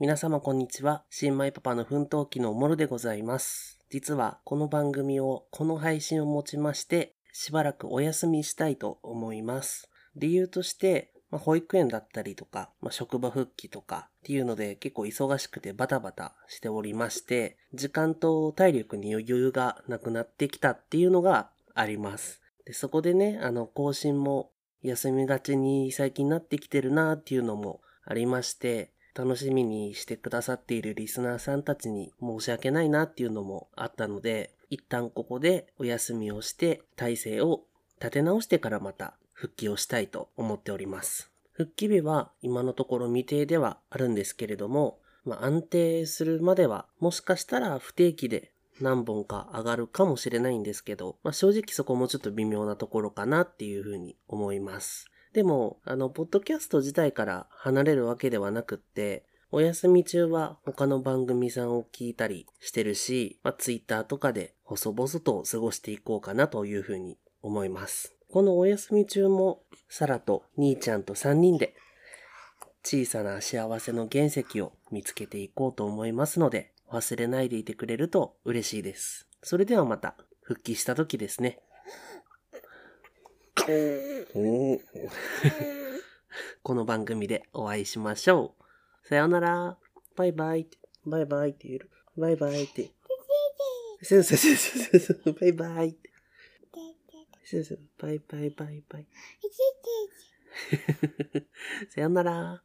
皆様こんにちは。新米パパの奮闘記のモルでございます。実はこの番組を、この配信をもちまして、しばらくお休みしたいと思います。理由として、まあ、保育園だったりとか、まあ、職場復帰とかっていうので結構忙しくてバタバタしておりまして、時間と体力に余裕がなくなってきたっていうのがあります。でそこでね、あの、更新も休みがちに最近なってきてるなっていうのもありまして、楽しみにしてくださっているリスナーさんたちに申し訳ないなっていうのもあったので、一旦ここでお休みをして体制を立て直してからまた復帰をしたいと思っております。復帰日は今のところ未定ではあるんですけれども、まあ、安定するまではもしかしたら不定期で何本か上がるかもしれないんですけど、まあ、正直そこもちょっと微妙なところかなっていうふうに思います。でも、あの、ポッドキャスト自体から離れるわけではなくって、お休み中は他の番組さんを聞いたりしてるし、まあ、ツイッターとかで細々と過ごしていこうかなというふうに思います。このお休み中も、サラと兄ちゃんと3人で、小さな幸せの原石を見つけていこうと思いますので、忘れないでいてくれると嬉しいです。それではまた、復帰した時ですね。この番組でお会いしましょう。さようなら。バイバイ。バイバイって言える。バイバイって。そうそうそうそうそう。バイバイって。そうそう。バイバイバイバイ。さようなら。